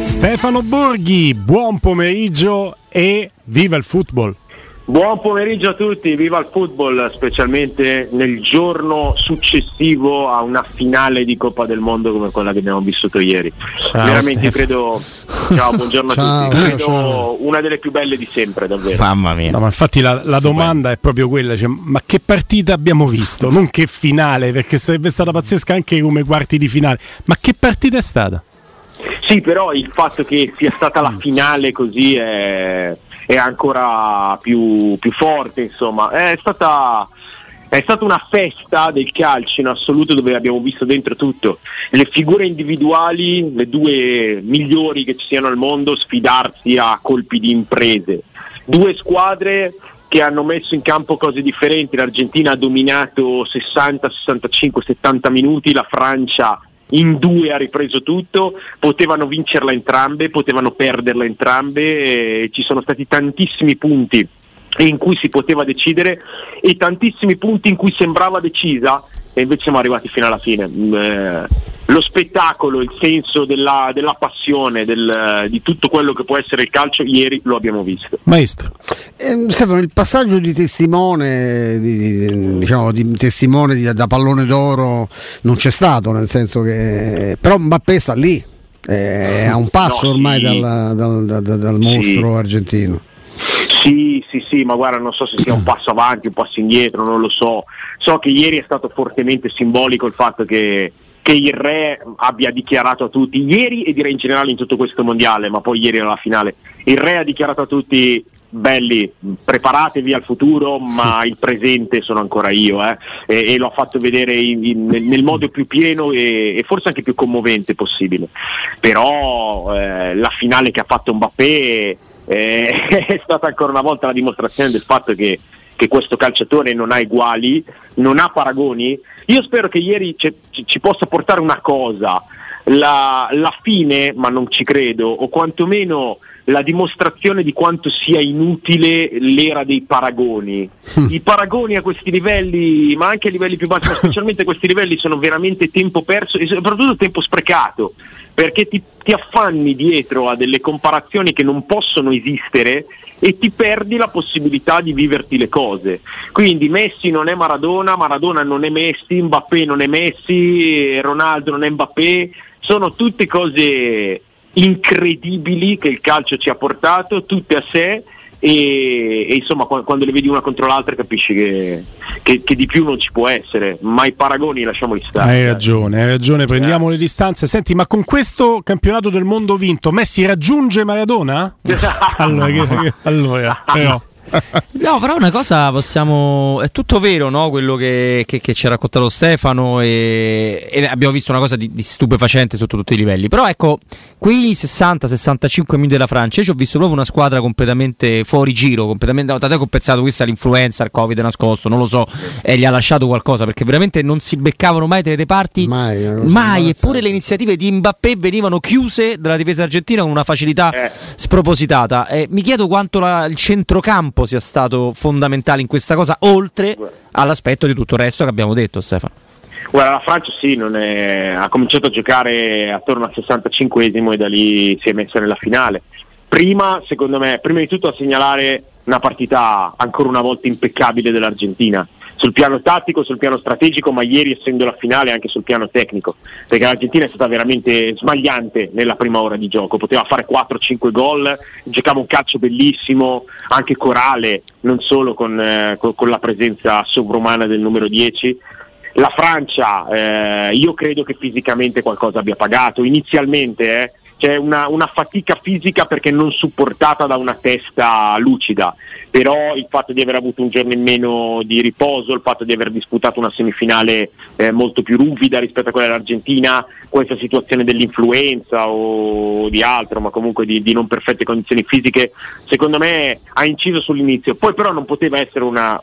Stefano Borghi, buon pomeriggio e viva il football! Buon pomeriggio a tutti, viva il football, specialmente nel giorno successivo a una finale di Coppa del Mondo come quella che abbiamo vissuto ieri. Ciao, Veramente Stefano. credo, ciao, buongiorno Ciao, a tutti, credo ciao. una delle più belle di sempre, davvero. Mamma mia. No, ma infatti la, la domanda è proprio quella, cioè, ma che partita abbiamo visto? Non che finale, perché sarebbe stata pazzesca anche come quarti di finale, ma che partita è stata? Sì, però il fatto che sia stata la finale così è, è ancora più, più forte, insomma. È stata, è stata una festa del calcio in assoluto dove abbiamo visto dentro tutto. Le figure individuali, le due migliori che ci siano al mondo, sfidarsi a colpi di imprese. Due squadre che hanno messo in campo cose differenti. L'Argentina ha dominato 60, 65, 70 minuti, la Francia in due ha ripreso tutto, potevano vincerla entrambe, potevano perderla entrambe, e ci sono stati tantissimi punti in cui si poteva decidere e tantissimi punti in cui sembrava decisa e invece siamo arrivati fino alla fine. Mm, eh, lo spettacolo, il senso della, della passione, del- di tutto quello che può essere il calcio, ieri lo abbiamo visto. Maestro, Eh, Stefano, il passaggio di testimone, di, di- diciamo, di testimone di- da pallone d'oro non c'è stato, nel senso che però Mbappé sta lì, è a un passo No, ormai sì. dal, dal- dal- dal Sì. mostro argentino. Sì, sì, sì, ma guarda, non so se sia un passo avanti, un passo indietro, non lo so. So che ieri è stato fortemente simbolico il fatto che, che il re abbia dichiarato a tutti, ieri e direi in generale in tutto questo mondiale, ma poi ieri era la finale, il re ha dichiarato a tutti belli, preparatevi al futuro, ma il presente sono ancora io eh. e, e lo ha fatto vedere in- in- nel, nel modo più pieno e, e forse anche più commovente possibile. Però eh, la finale che ha fatto Mbappé eh, è stata ancora una volta la dimostrazione del fatto che, che questo calciatore non ha uguali, non ha paragoni. Io spero che ieri ci, ci- possa portare una cosa, la, la fine, ma non ci credo, o quantomeno la dimostrazione di quanto sia inutile l'era dei paragoni. I paragoni a questi livelli, ma anche a livelli più bassi, ma specialmente a questi livelli, sono veramente tempo perso e soprattutto tempo sprecato, perché ti, ti affanni dietro a delle comparazioni che non possono esistere e ti perdi la possibilità di viverti le cose. Quindi Messi non è Maradona, Maradona non è Messi, Mbappé non è Messi, Ronaldo non è Mbappé, sono tutte cose incredibili che il calcio ci ha portato, tutte a sé e, e insomma qua- quando le vedi una contro l'altra capisci che, che- che di più non ci può essere, ma i paragoni lasciamoli stare. hai ragione, hai ragione, prendiamo le distanze. Senti, ma con questo campionato del mondo vinto, Messi raggiunge Maradona? allora, che- che- allora, però. No, però una cosa possiamo. È tutto vero, no? Quello che, che- che ci ha raccontato Stefano. E, e abbiamo visto una cosa di, di stupefacente sotto tutti i livelli. Però ecco, quei 60-65 minuti della Francia, io ci ho visto proprio una squadra completamente fuori giro. Completamente. Che ho pensato questa è l'influenza, il Covid nascosto, non lo so. E gli ha lasciato qualcosa perché veramente non si beccavano mai dalle parti. Mai, Mai, eppure le iniziative di Mbappé venivano chiuse dalla difesa argentina con una facilità Eh. spropositata. Eh, mi chiedo quanto la- il centrocampo sia stato fondamentale in questa cosa, oltre all'aspetto di tutto il resto che abbiamo detto, Stefano. Guarda, la Francia sì, è- ha cominciato a giocare attorno al 65esimo e da lì si è messa nella finale. Prima, secondo me, prima di tutto a segnalare una partita ancora una volta impeccabile dell'Argentina, sul piano tattico, sul piano strategico, ma ieri essendo la finale anche sul piano tecnico, perché l'Argentina è stata veramente smagliante nella prima ora di gioco, poteva fare 4-5 gol, giocava un calcio bellissimo, anche corale, non solo con, eh, con- con la presenza sovrumana del numero 10. La Francia, eh, io credo che fisicamente qualcosa abbia pagato. Inizialmente eh, c'è una, una fatica fisica perché non supportata da una testa lucida, però il fatto di aver avuto un giorno in meno di riposo, il fatto di aver disputato una semifinale eh, molto più ruvida rispetto a quella dell'Argentina, questa situazione dell'influenza o di altro, ma comunque di, di non perfette condizioni fisiche, secondo me ha inciso sull'inizio. Poi però non poteva essere una,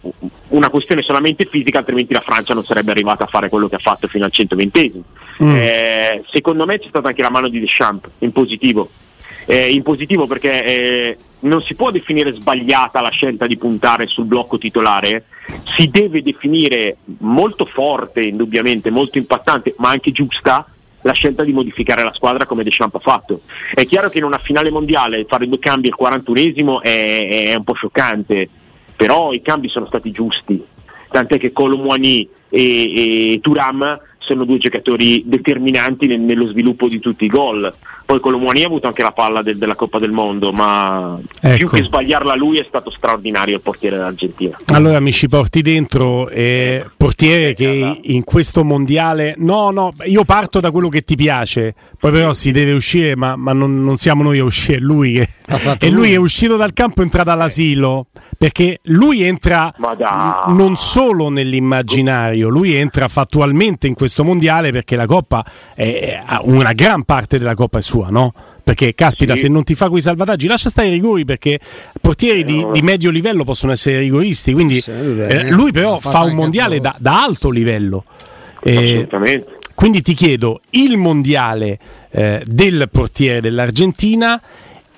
una questione solamente fisica, altrimenti la Francia non sarebbe arrivata a fare quello che ha fatto fino al 120 Eh, secondo me c'è stata anche la mano di Deschamps in positivo. Eh, in positivo perché eh, non si può definire sbagliata la scelta di puntare sul blocco titolare, si deve definire molto forte, indubbiamente, molto impattante, ma anche giusta la scelta di modificare la squadra come Deschamps ha fatto. È chiaro che in una finale mondiale fare due cambi al 41esimo è, è un po' scioccante, però i cambi sono stati giusti, tant'è che Colomwani e, e Turam sono due giocatori determinanti nel, nello sviluppo di tutti i gol. Poi Colomwani ha avuto anche la palla del, della Coppa del Mondo, ma Ecco. più che sbagliarla lui è stato straordinario il portiere dell'Argentina. Allora mi ci porti dentro, eh, portiere che in questo mondiale... No, no, io parto da quello che ti piace, poi però si deve uscire, ma, ma non, non siamo noi a uscire, è lui che... E lui lui. è uscito dal campo e è entrato all'asilo, perché lui entra non solo nell'immaginario, lui entra fattualmente in questo mondiale perché la Coppa, è, una gran parte della Coppa è sua, no? Perché caspita, Sì. se non ti fa quei salvataggi, lascia stare i rigori perché portieri di, no. di medio livello possono essere rigoristi. Quindi Sì, lui- eh, lui però fa un mondiale da, da alto livello. Eh, quindi ti chiedo il mondiale eh, del portiere dell'Argentina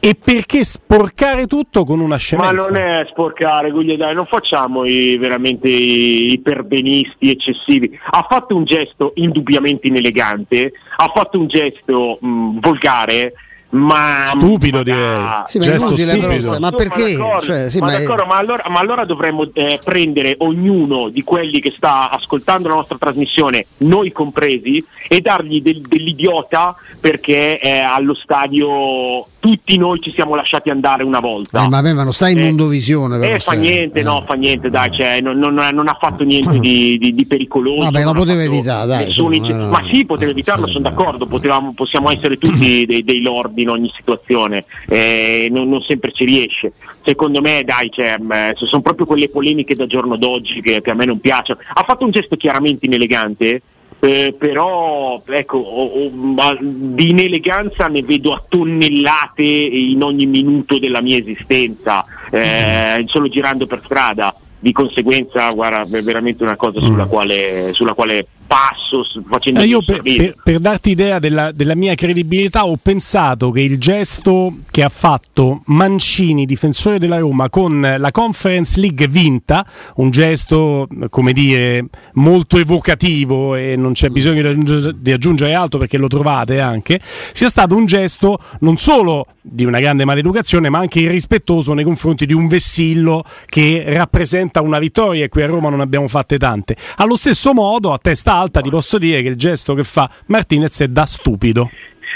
e perché sporcare tutto con una Ma scemenza? non è sporcare, Guglia, dai, non facciamo i, veramente i, i perbenisti eccessivi. Ha fatto un gesto indubbiamente inelegante, ha fatto un gesto mh, volgare, ma Stupido, ma direi. Sì, ma Gesto inutile, però, stupido. ma Insomma, perché? d'accordo, Cioè, sì, ma, ma ma allora, ma allora dovremmo eh, prendere ognuno di quelli che sta ascoltando la nostra trasmissione, noi compresi, e dargli del- dell'idiota perché eh, allo stadio tutti noi ci siamo lasciati andare una volta. Eh, ma ma non stai in Eh, mondovisione. però, Eh, fa niente, eh. no, fa niente, dai, cioè, non, non- non ha fatto niente di, di- di pericoloso. Vabbè, lo poteva evitare, dai, nessun no, no, ma sì, poteva evitarlo, sì, sono no. d'accordo, potevamo- possiamo essere tutti dei, dei lord in ogni situazione, eh, non, non sempre ci riesce. Secondo me, dai, cioè, mh, se sono proprio quelle polemiche da giorno d'oggi che, che a me non piacciono. Ha fatto un gesto chiaramente inelegante, eh, però ecco, o- o- ma di ineleganza ne vedo a tonnellate in ogni minuto della mia esistenza, eh, solo girando per strada. Di conseguenza, guarda, è veramente una cosa sulla, Mm. quale, sulla quale passo facendo Eh, io per, per- per darti idea della, della mia credibilità ho pensato che il gesto che ha fatto Mancini, difensore della Roma, con la Conference League vinta, un gesto come dire molto evocativo e non c'è bisogno di aggiungere, di aggiungere altro perché lo trovate anche, sia stato un gesto non solo di una grande maleducazione ma anche irrispettoso nei confronti di un vessillo che rappresenta una vittoria e qui a Roma non abbiamo fatte tante. Allo stesso modo, a testa alta, ti posso dire che il gesto che fa Martinez è da stupido.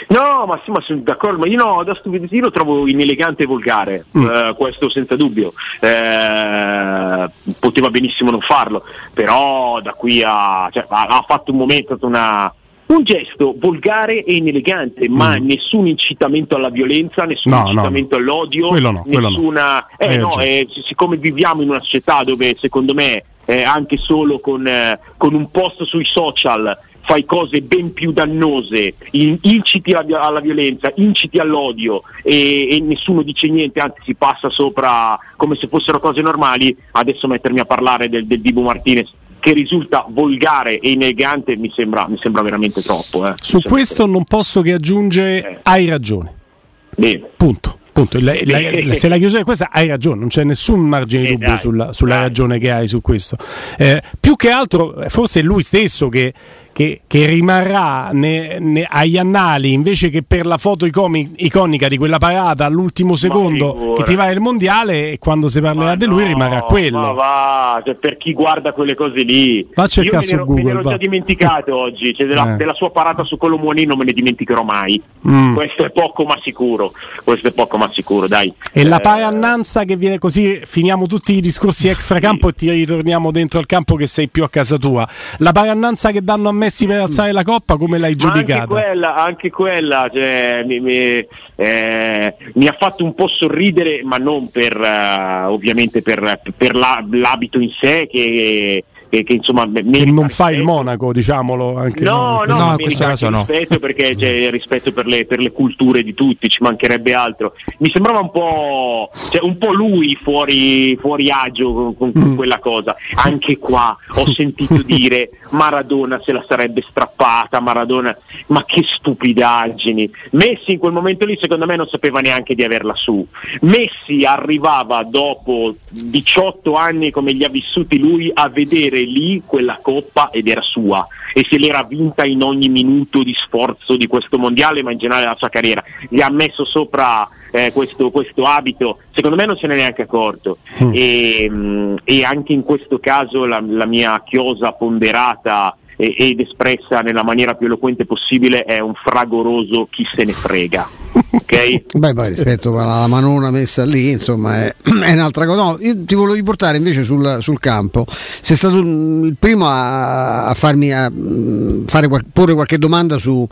No, ma sì, ma sono d'accordo, ma io no, da stupido io lo trovo inelegante e volgare, Mm. eh, questo senza dubbio. Eh, poteva benissimo non farlo, però da qui a. Cioè, ha, ha fatto un momento, una- un gesto volgare e inelegante, ma Mm. nessun incitamento alla violenza, nessun No, no, incitamento all'odio, Quello no, quello no. nessuna. Hai Eh, no, ragione. eh, sic- siccome viviamo in una società dove secondo me eh, anche solo con, eh, con un post sui social fai cose ben più dannose, in- inciti alla, alla violenza, inciti all'odio e, e nessuno dice niente, anzi si passa sopra come se fossero cose normali, adesso mettermi a parlare del, del Dibu Martinez che risulta volgare e inelegante mi sembra, mi sembra veramente troppo. eh. Su questo non posso che aggiungere Eh. hai ragione. Bene. Punto. Punto. La- la- la- se la chiusura è questa, hai ragione, non c'è nessun margine di Eh, dubbio dai, sulla, sulla dai. ragione che hai su questo. Eh, più che altro, forse è lui stesso che, che- che rimarrà ne- ne- agli annali invece che per la foto icomi- iconica di quella parata all'ultimo secondo che ti va il mondiale e quando si parlerà Ma di lui no, rimarrà Ma quello. va, cioè, per chi guarda quelle cose lì. Va a cercare me su Google, me ne ero già dimenticato oggi, cioè della, Eh. della sua parata su Colomoni non me ne dimenticherò mai. Mm. Questo è poco ma sicuro. Questo è poco ma sicuro, dai. E la Eh, parannanza che viene così, finiamo tutti i discorsi extracampo e ti ritorniamo dentro al campo che sei più a casa tua. La parannanza che danno a Messi per alzare la coppa, come l'hai ma anche giudicata? quella, anche quella cioè, mi, mi- eh, mi ha fatto un po' sorridere, ma non per eh, ovviamente per, per la- l'abito in sé che, che- che, insomma Che non fa il monaco, diciamolo anche No, no, No, in questo caso no. rispetto perché c'è rispetto per le, per le culture di tutti, ci mancherebbe altro. Mi sembrava un po', cioè, un po' lui fuori, fuori agio con, con- con Mm. quella cosa. Anche qua ho sentito dire Maradona se la sarebbe strappata, Maradona, ma che stupidaggini. Messi in quel momento lì secondo me non sapeva neanche di averla su. Messi arrivava dopo 18 anni come li ha vissuti lui a vedere avere lì quella coppa ed era sua. E se l'era vinta in ogni minuto di sforzo di questo mondiale ma in generale della sua carriera. Gli ha messo sopra eh, questo, questo, abito. Secondo me non se ne è neanche accorto. Mm. e, mh, mm, e, anche in questo caso la, la mia chiosa ponderata ed espressa nella maniera più eloquente possibile è un fragoroso chi se ne frega Okay? Beh, poi rispetto alla manona messa lì, insomma, è, è un'altra cosa. No, io ti volevo riportare invece sul, sul, campo. Sei stato il primo a, a farmi a, fare, porre qualche domanda su,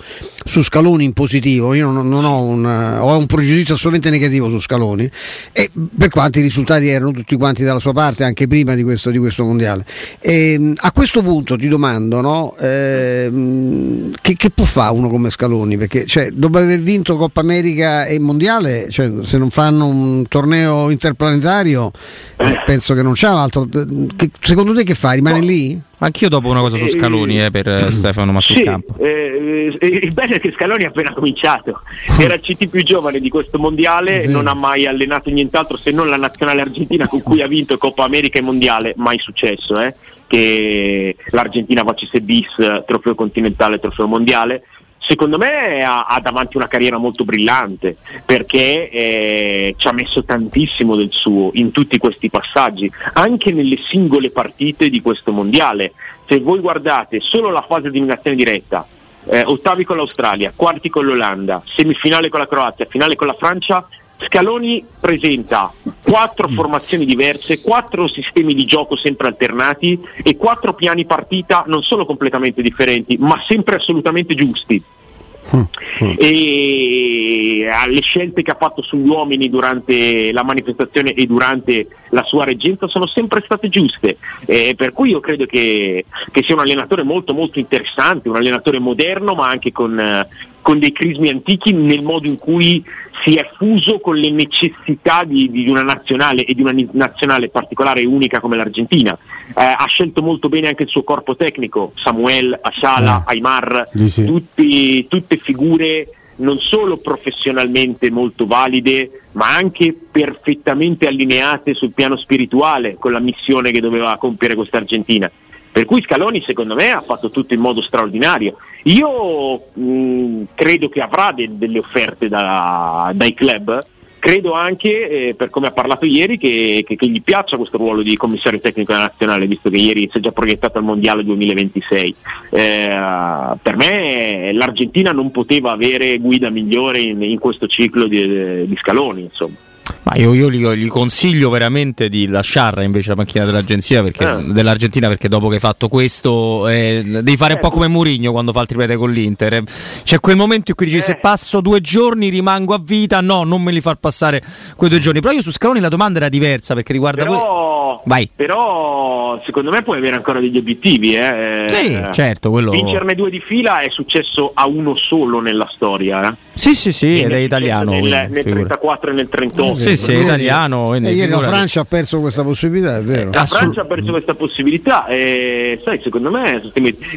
su Scaloni in positivo. Io non, non ho, un, ho, un, pregiudizio assolutamente negativo su Scaloni, e per i risultati erano tutti quanti dalla sua parte, anche prima di questo, di questo mondiale. E, a questo punto ti domando, no, eh, che, che, può fare uno come Scaloni? Perché cioè, dopo aver vinto Coppa America e Mondiale, cioè, se non fanno un torneo interplanetario, eh, penso che non c'è altro. Che, secondo te che fa? Rimane no. lì? Anch'io dopo una cosa su Scaloni eh, per eh, Stefano Massurcampo. Sì, eh, eh, il bello è che Scaloni ha appena cominciato, era il CT più giovane di questo mondiale, non ha mai allenato nient'altro se non la nazionale argentina con cui ha vinto Coppa America e Mondiale, mai successo, eh? che l'Argentina facesse bis, trofeo continentale, trofeo mondiale secondo me ha, ha, davanti una carriera molto brillante perché eh, ci ha messo tantissimo del suo in tutti questi passaggi, anche nelle singole partite di questo mondiale. Se voi guardate solo la fase di eliminazione diretta, eh, ottavi con l'Australia, quarti con l'Olanda, semifinale con la Croazia, finale con la Francia, Scaloni presenta quattro formazioni diverse, quattro sistemi di gioco sempre alternati e quattro piani partita non solo completamente differenti, ma sempre assolutamente giusti. E alle scelte che ha fatto sugli uomini durante la manifestazione e durante la sua reggenza sono sempre state giuste. Eh, per cui io credo che, che, sia un allenatore molto molto interessante, un allenatore moderno ma anche con, eh, con dei crismi antichi nel modo in cui si è fuso con le necessità di, di, una nazionale e di una nazionale particolare e unica come l'Argentina. Eh, ha scelto molto bene anche il suo corpo tecnico, Samuel, Asala, eh, Aymar, sì. tutti, tutte figure non solo professionalmente molto valide, ma anche perfettamente allineate sul piano spirituale con la missione che doveva compiere questa Argentina. Per cui Scaloni secondo me ha fatto tutto in modo straordinario. Io mh, credo che avrà de- delle offerte da- dai club, credo anche, eh, per come ha parlato ieri, che-, che-, che, gli piaccia questo ruolo di commissario tecnico nazionale, visto che ieri si è già proiettato al Mondiale 2026. Eh, per me l'Argentina non poteva avere guida migliore in, in questo ciclo di, di Scaloni. Insomma. Ma io, io gli, gli, consiglio veramente di lasciare invece la macchina dell'agenzia perché, ah. dell'Argentina perché dopo che hai fatto questo eh, devi fare eh, un po' come Murigno quando fa il triplete con l'Inter. C'è quel momento in cui dici eh. se passo due giorni rimango a vita, no, non me li far passare quei due giorni. Però io su Scaloni la domanda era diversa perché riguarda però, Vai. Però secondo me puoi avere ancora degli obiettivi. Eh. Sì, certo. Quello... Vincerne due di fila è successo a uno solo nella storia. Eh. Sì, sì, sì, ed è italiano. Nel, nel 34 e nel 38. Sì, sì, è italiano. E ieri la Francia ha perso questa possibilità, è vero. La Francia ha perso questa possibilità e sai, secondo me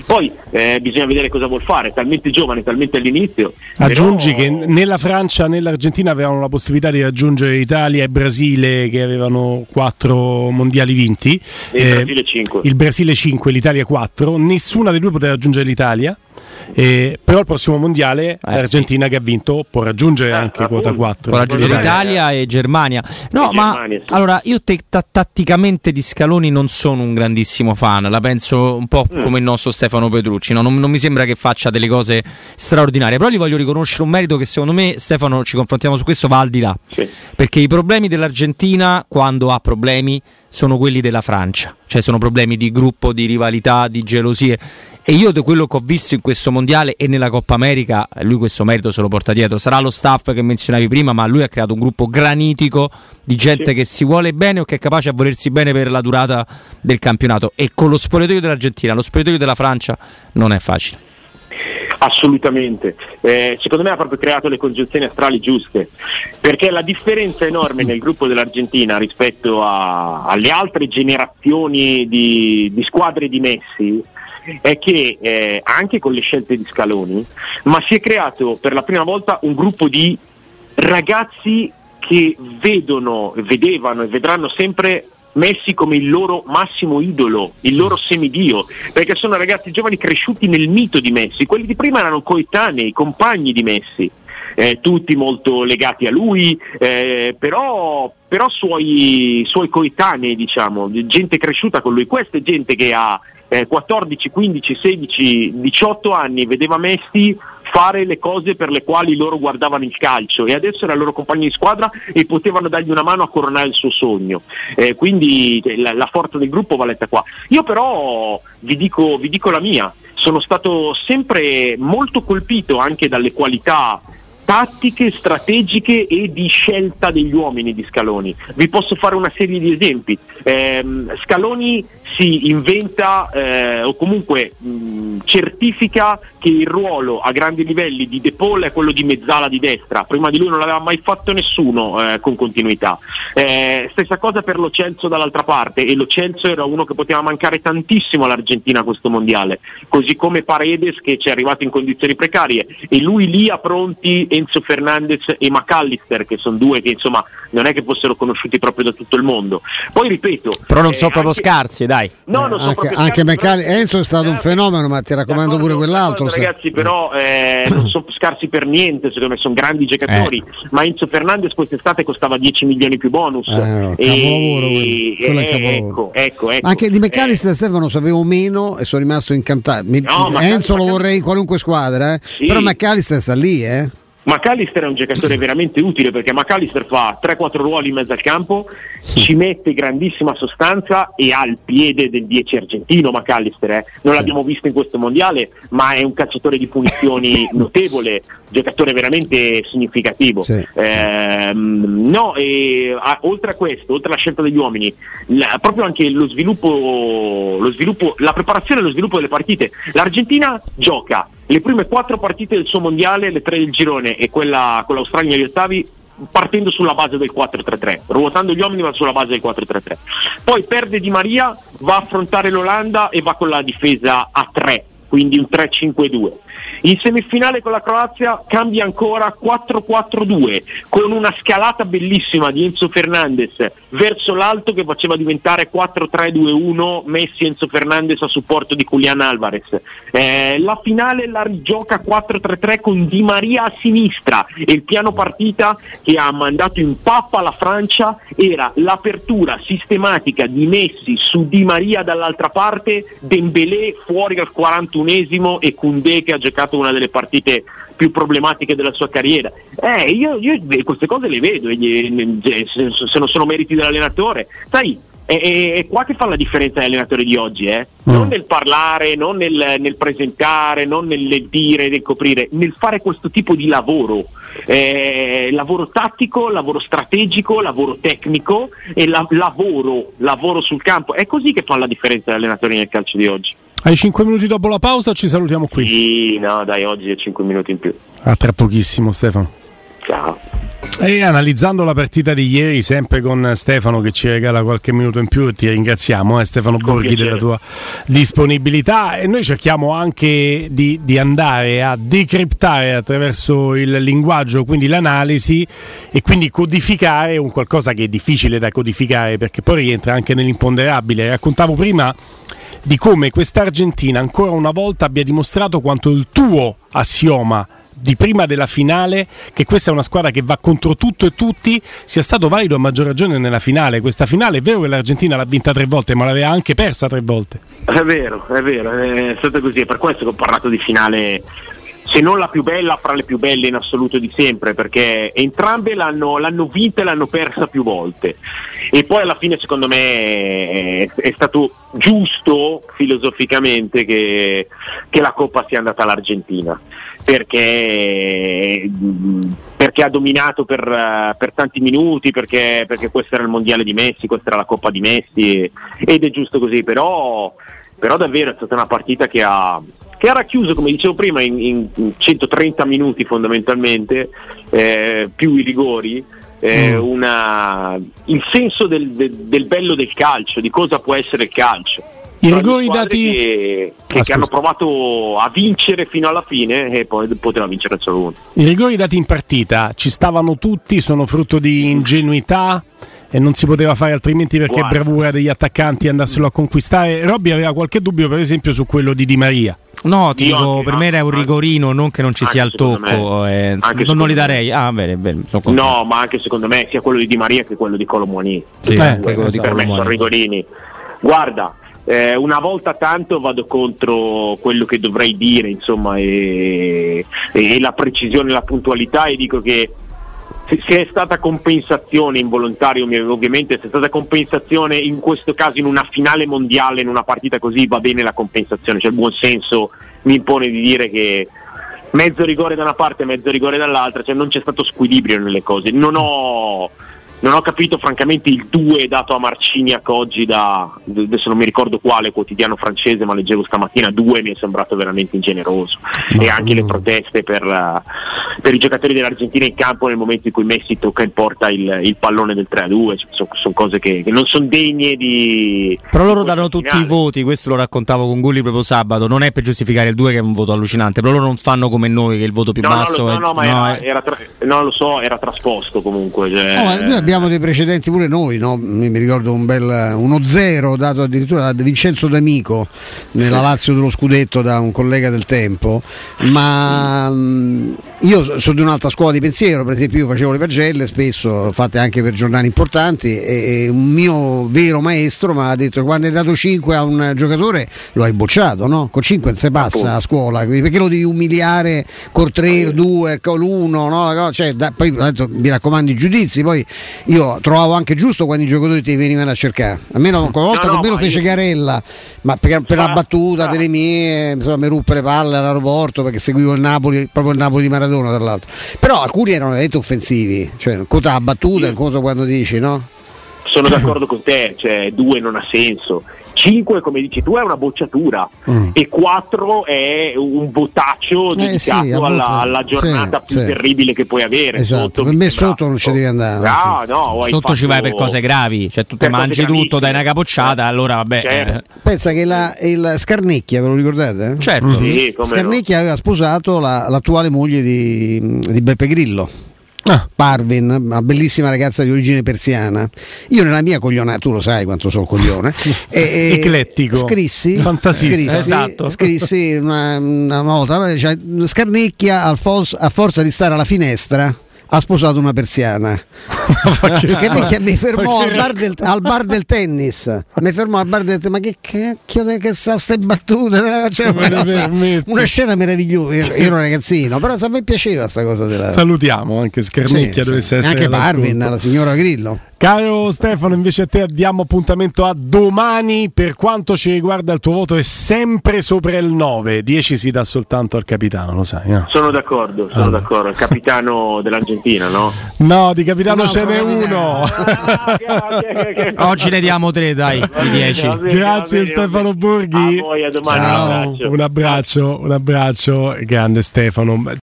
poi eh, bisogna vedere cosa vuol fare, talmente giovane, talmente all'inizio. Aggiungi però... che né la Francia né l'Argentina avevano la possibilità di raggiungere Italia e Brasile che avevano quattro mondiali vinti. E il eh, Brasile 5. Il Brasile 5, l'Italia 4. Nessuna delle due poteva raggiungere l'Italia. Eh, però il prossimo mondiale eh, l'Argentina sì. che ha vinto può raggiungere ah, anche quota 4 può raggiungere Italia e Germania no e ma Germania, sì. allora io te, t- tatticamente di Scaloni non sono un grandissimo fan la penso un po' mm. come il nostro Stefano Petrucci no? non, non, mi sembra che faccia delle cose straordinarie però gli voglio riconoscere un merito che secondo me Stefano ci confrontiamo su questo va al di là sì. perché i problemi dell'Argentina quando ha problemi sono quelli della Francia cioè sono problemi di gruppo di rivalità di gelosie e io da quello che ho visto in questo mondiale e nella Coppa America, lui questo merito se lo porta dietro. Sarà lo staff che menzionavi prima, ma lui ha creato un gruppo granitico di gente sì. che si vuole bene o che è capace a volersi bene per la durata del campionato. E con lo spogliatoio dell'Argentina, lo spogliatoio della Francia non è facile. Assolutamente, eh, secondo me ha proprio creato le congiunzioni astrali giuste, perché la differenza enorme nel gruppo dell'Argentina rispetto a, alle altre generazioni di, di squadre di Messi è che eh, anche con le scelte di Scaloni, ma si è creato per la prima volta un gruppo di ragazzi che vedono, vedevano e vedranno sempre Messi come il loro massimo idolo, il loro semidio, perché sono ragazzi giovani cresciuti nel mito di Messi, quelli di prima erano coetanei, compagni di Messi. Eh, tutti molto legati a lui, eh, però, però suoi, suoi, coetanei, diciamo, gente cresciuta con lui. Questa è gente che ha eh, 14, 15, 16, 18 anni, vedeva Messi fare le cose per le quali loro guardavano il calcio e adesso era il loro compagno di squadra e potevano dargli una mano a coronare il suo sogno. Eh, quindi eh, la, la, forza del gruppo va letta qua. Io però vi dico, vi dico la mia, sono stato sempre molto colpito anche dalle qualità tattiche, strategiche e di scelta degli uomini di Scaloni. Vi posso fare una serie di esempi. Eh, Scaloni si inventa eh, o comunque mh, certifica che il ruolo a grandi livelli di De Paul è quello di mezzala di destra. Prima di lui non l'aveva mai fatto nessuno eh, con continuità. Eh, stessa cosa per Lo Celso dall'altra parte e Lo Celso era uno che poteva mancare tantissimo all'Argentina a questo mondiale, così come Paredes che ci è arrivato in condizioni precarie e lui lì ha pronti Enzo Fernandez e McAllister, che sono due che insomma non è che fossero conosciuti proprio da tutto il mondo. Poi ripeto, però non sono eh, proprio anche... scarsi, dai. No, non anche, anche scarsi. Enzo è stato un fenomeno, ma ti raccomando pure quell'altro. Ragazzi, però eh, non sono scarsi per niente, secondo me sono grandi giocatori, eh. ma Enzo Fernandez quest'estate costava 10 milioni più bonus. Eh, e. E, ecco, ecco, ecco, Anche di McAllister Stefano sapevo meno e sono rimasto incantato. Mi, no, Enzo lo vorrei in qualunque squadra, eh? sì. però McAllister sta lì, eh? McAllister è un giocatore veramente utile perché McAllister fa 3-4 ruoli in mezzo al campo, ci mette grandissima sostanza e ha il piede del 10 argentino McAllister, eh. non l'abbiamo visto in questo mondiale, ma è un calciatore di punizioni notevole, giocatore veramente significativo. Sì. Eh, no, e, a, oltre a questo, oltre alla scelta degli uomini, la, proprio anche lo sviluppo, lo sviluppo, la preparazione e lo sviluppo delle partite, l'Argentina gioca le prime quattro partite del suo mondiale, le tre del girone e quella con l'Australia agli ottavi, partendo sulla base del 4-3-3, ruotando gli uomini ma sulla base del 4-3-3. Poi perde Di Maria, va a affrontare l'Olanda e va con la difesa a 3, quindi un 3-5-2. In semifinale con la Croazia cambia ancora 4-4-2 con una scalata bellissima di Enzo Fernandez verso l'alto che faceva diventare 4-3-2-1 Messi Enzo Fernandez a supporto di Julian Alvarez. Eh, la finale la rigioca 4-3-3 con Di Maria a sinistra e il piano partita che ha mandato in pappa la Francia era l'apertura sistematica di Messi su Di Maria dall'altra parte, Dembélé fuori al 41esimo e Koundé che ha giocato una delle partite più problematiche della sua carriera. Eh, io, io queste cose le vedo, se non sono meriti dell'allenatore. Sai, è, è, qua che fa la differenza dell'allenatore di oggi, eh? mm. non nel parlare, non nel, nel, presentare, non nel dire, nel coprire, nel fare questo tipo di lavoro. Eh, lavoro tattico, lavoro strategico, lavoro tecnico e la, lavoro, lavoro sul campo. È così che fa la differenza dell'allenatore nel calcio di oggi. Hai 5 minuti dopo la pausa ci salutiamo qui? Sì, no, dai, oggi è 5 minuti in più. A tra pochissimo, Stefano. Ciao. E analizzando la partita di ieri, sempre con Stefano che ci regala qualche minuto in più, ti ringraziamo, eh, Stefano con Borghi, piacere. della tua disponibilità. E noi cerchiamo anche di, di, andare a decriptare attraverso il linguaggio, quindi l'analisi, e quindi codificare un qualcosa che è difficile da codificare perché poi rientra anche nell'imponderabile. Raccontavo prima di come questa Argentina ancora una volta abbia dimostrato quanto il tuo assioma di prima della finale che questa è una squadra che va contro tutto e tutti sia stato valido a maggior ragione nella finale. Questa finale è vero che l'Argentina l'ha vinta tre volte ma l'aveva anche persa tre volte. È vero è vero è stato così. È per questo che ho parlato di finale se non la più bella fra le più belle in assoluto di sempre, perché entrambe l'hanno, l'hanno vinta e l'hanno persa più volte. E poi alla fine secondo me è, è stato giusto filosoficamente che, che, la Coppa sia andata all'Argentina. Perché, perché ha dominato per, per tanti minuti, perché, perché, questo era il mondiale di Messi, questa era la Coppa di Messi ed è giusto così, però, però davvero è stata una partita che ha, che ha racchiuso, come dicevo prima, in, in 130 minuti fondamentalmente, eh, più i rigori, eh, mm. una, il senso del, del, del, bello del calcio, di cosa può essere il calcio. I rigori dati che, che, ah, che, hanno provato a vincere fino alla fine e poi potevano vincere solo uno. I rigori dati in partita ci stavano tutti, sono frutto di ingenuità, e non si poteva fare altrimenti perché Guarda. bravura degli attaccanti andarselo a conquistare. Robby aveva qualche dubbio, per esempio, su quello di Di Maria. No, ti Io dico, anche- per me era un rigorino, non che non ci sia il tocco. eh, non, non li darei. Ah, bene, bene. No, ma anche secondo me sia quello di Di Maria che quello di Colomoni. Sì, Eh, anche quello di per me Colomoni. sono rigorini. Guarda, eh, una volta tanto vado contro quello che dovrei dire, insomma, e, e la precisione e la puntualità e dico che se è stata compensazione involontaria ovviamente, se è stata compensazione in questo caso in una finale mondiale, in una partita così va bene la compensazione, cioè il buon senso mi impone di dire che mezzo rigore da una parte mezzo rigore dall'altra, cioè non c'è stato squilibrio nelle cose. Non ho, non ho capito francamente il 2 dato a Marciniak oggi da, adesso non mi ricordo quale quotidiano francese, ma leggevo stamattina, 2 mi è sembrato veramente ingeneroso. e anche le proteste per, eh, per i giocatori dell'Argentina in campo nel momento in cui Messi tocca in porta il, il pallone del 3-2, cioè, sono, cose che, che non sono degne di... Però loro di danno tutti i voti, questo lo raccontavo con Gulli proprio sabato, non è per giustificare il 2 che è un voto allucinante, però loro non fanno come noi che il voto più No, no, basso è... no, no, ma no, era, è- era tra- no, lo so, era trasposto comunque. Cioè, No, ma noi abbiamo dei precedenti pure noi, no? mi ricordo un bel uno zero dato addirittura da Vincenzo D'Amico nella Lazio dello scudetto da un collega del tempo, ma mh, io so- sono di un'altra scuola di pensiero, per esempio io facevo le pagelle spesso, fatte anche per giornali importanti e, un mio vero maestro mi ha detto quando hai dato 5 a un giocatore lo hai bocciato, no? con 5 non si passa a scuola, perché lo devi umiliare col 3, 2, con l'1, no? Cioè, da- poi mi raccomando i giudizi, poi io trovavo anche giusto quando i giocatori ti venivano a cercare, almeno una volta No, no, che lo fece io- Carella, ma per, per la Ma- battuta ah. delle mie, insomma mi ruppe le palle all'aeroporto perché seguivo il Napoli, proprio il Napoli di Maradona tra l'altro, però alcuni erano veramente offensivi, cioè conta la battuta, conta quando dici no? Sono d'accordo con te, cioè 2 non ha senso. 5, come dici tu, è una bocciatura Mm. e 4 è un votaccio Eh, dedicato sì, alla, alla giornata Sì, più sì. terribile che puoi avere. Esatto, Sotto per me sembra- sotto non ci devi andare, Ah, no, hai Sotto ci vai per cose gravi, cioè tu cose mangi tutto, dai una capocciata, Eh, allora vabbè. certo. Pensa che la, il Scarnecchia, ve lo ricordate? certo. Sì, come no. Scarnecchia aveva sposato la- l'attuale moglie di, di Beppe Grillo. Ah. Parvin, una bellissima ragazza di origine persiana. Io nella mia coglionata, tu lo sai quanto sono coglione, e, Eclettico. Scrissi, Fantasista. scrissi, Esatto. scrissi una, una nota, cioè, Scarnecchia al fos- a forza di stare alla finestra ha sposato una persiana. Scarnecchia mi fermò al bar, del, al bar del tennis. Mi fermò al bar del tennis. Ma che cacchio che sta ste battute? Cioè, una, cosa- una scena meravigliosa. Io, io ero ragazzino, però a me piaceva sta cosa della. Salutiamo anche Scarnecchia, Sì, dovesse sì. essere Anche Parvin, la signora Grillo. Caro Stefano, invece a te diamo appuntamento a domani. Per quanto ci riguarda, il tuo voto è sempre sopra il 9. 10 si dà soltanto al capitano, lo sai. No, Sono d'accordo, sono Allora. d'accordo. Il capitano dell'Argentina, no? No, di capitano No, ce n'è uno. Ah, Oggi ne diamo tre, dai, di bene, 10. va bene, Grazie bene, va Stefano. Borghi. A voi, a domani. Ciao. un abbraccio. Un abbraccio, un abbraccio, grande Stefano.